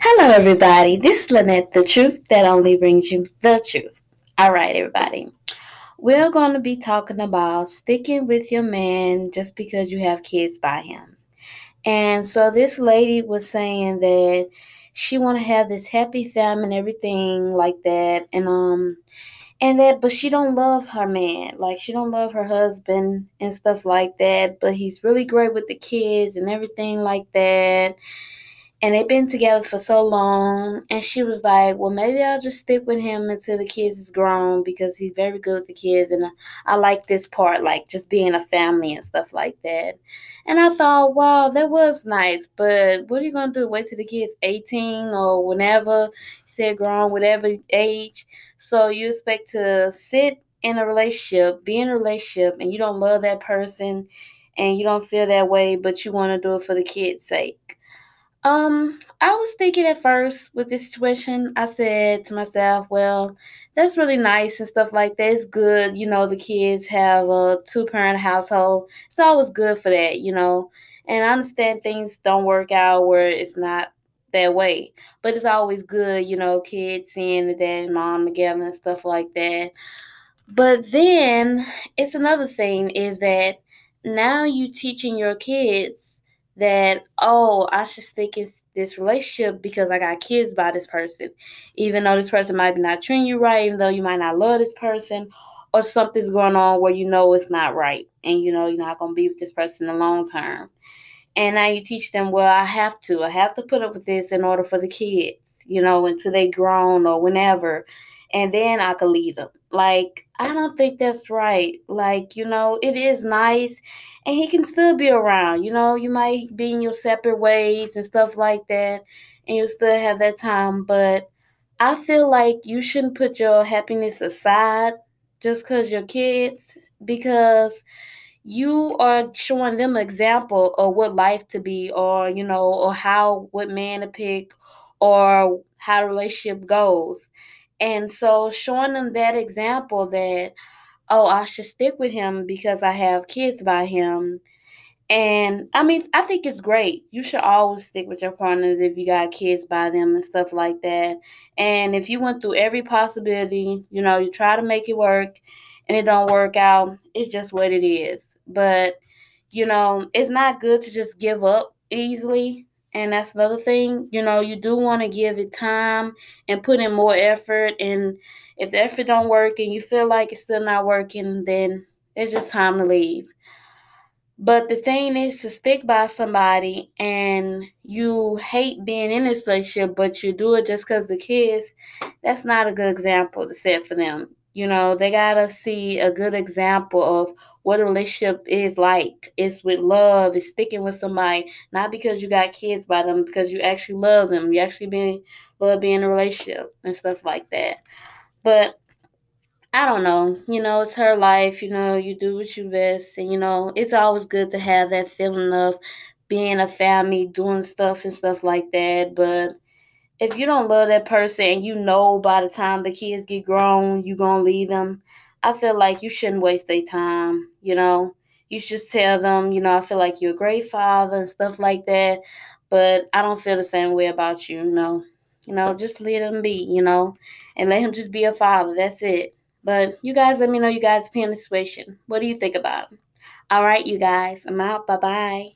Hello, everybody. This is Lynette, the truth that only brings you the truth. All right, everybody. We're going to be talking about sticking with your man just because you have kids by him. And so this lady was saying that she want to have this happy family and everything like that, and um, and that, but she don't love her man. Like she don't love her husband and stuff like that. But he's really great with the kids and everything like that and they've been together for so long. And she was like well maybe i'll just stick with him until the kids is grown because he's very good with the kids. And i, like this part like just being a family and stuff like that. And i thought wow that was nice. But what are you to do wait till the kids 18 or whenever? You said grown whatever age. So you expect to sit in a relationship be in a relationship and you don't love that person and you don't feel that way but you want to do it for the kids sake um, I was thinking at first with this situation, I said to myself, well, that's really nice and stuff like that. It's good, you know, the kids have a two parent household. It's always good for that, you know. And I understand things don't work out where it's not that way. But it's always good, you know, kids seeing the dad and mom together and stuff like that. But then it's another thing is that now you teaching your kids that oh i should stick in this relationship because i got kids by this person. Even though this person might be not treating you right even though you might not love this person or something's going on where you know it's not right and you know you're not going to be with this person in the long term. And now you teach them well i have to i have to put up with this in order for the kids you know until they grown or whenever and then i could leave them like, I don't think that's right. Like, you know, it is nice and he can still be around. You know, you might be in your separate ways and stuff like that, and you still have that time. But I feel like you shouldn't put your happiness aside just because you're kids, because you are showing them an example of what life to be, or, you know, or how, what man to pick, or how the relationship goes. And so showing them that example that, oh, I should stick with him because I have kids by him. And I mean, I think it's great. You should always stick with your partners if you got kids by them and stuff like that. And if you went through every possibility, you know, you try to make it work and it don't work out, it's just what it is. But, you know, it's not good to just give up easily and that's another thing you know you do want to give it time and put in more effort. And if the effort don't work and you feel like it's still not working then it's just time to leave. But the thing is to stick by somebody and you hate being in this relationship but you do it just because the kids that's not a good example to set for them you know, they gotta see a good example of what a relationship is like. It's with love, it's sticking with somebody, not because you got kids by them, because you actually love them. You actually being love being in a relationship and stuff like that. But I don't know, you know, it's her life, you know, you do what you best and you know, it's always good to have that feeling of being a family, doing stuff and stuff like that. But if you don't love that person and you know by the time the kids get grown you're gonna leave them i feel like you shouldn't waste their time you know? You should just tell them you know i feel like you're a great father and stuff like that but i don't feel the same way about you you know? You know just let him be you know? And let him just be a father that's it. But you guys let me know you guys opinion situation. What do you think about all right you guys i'm out bye bye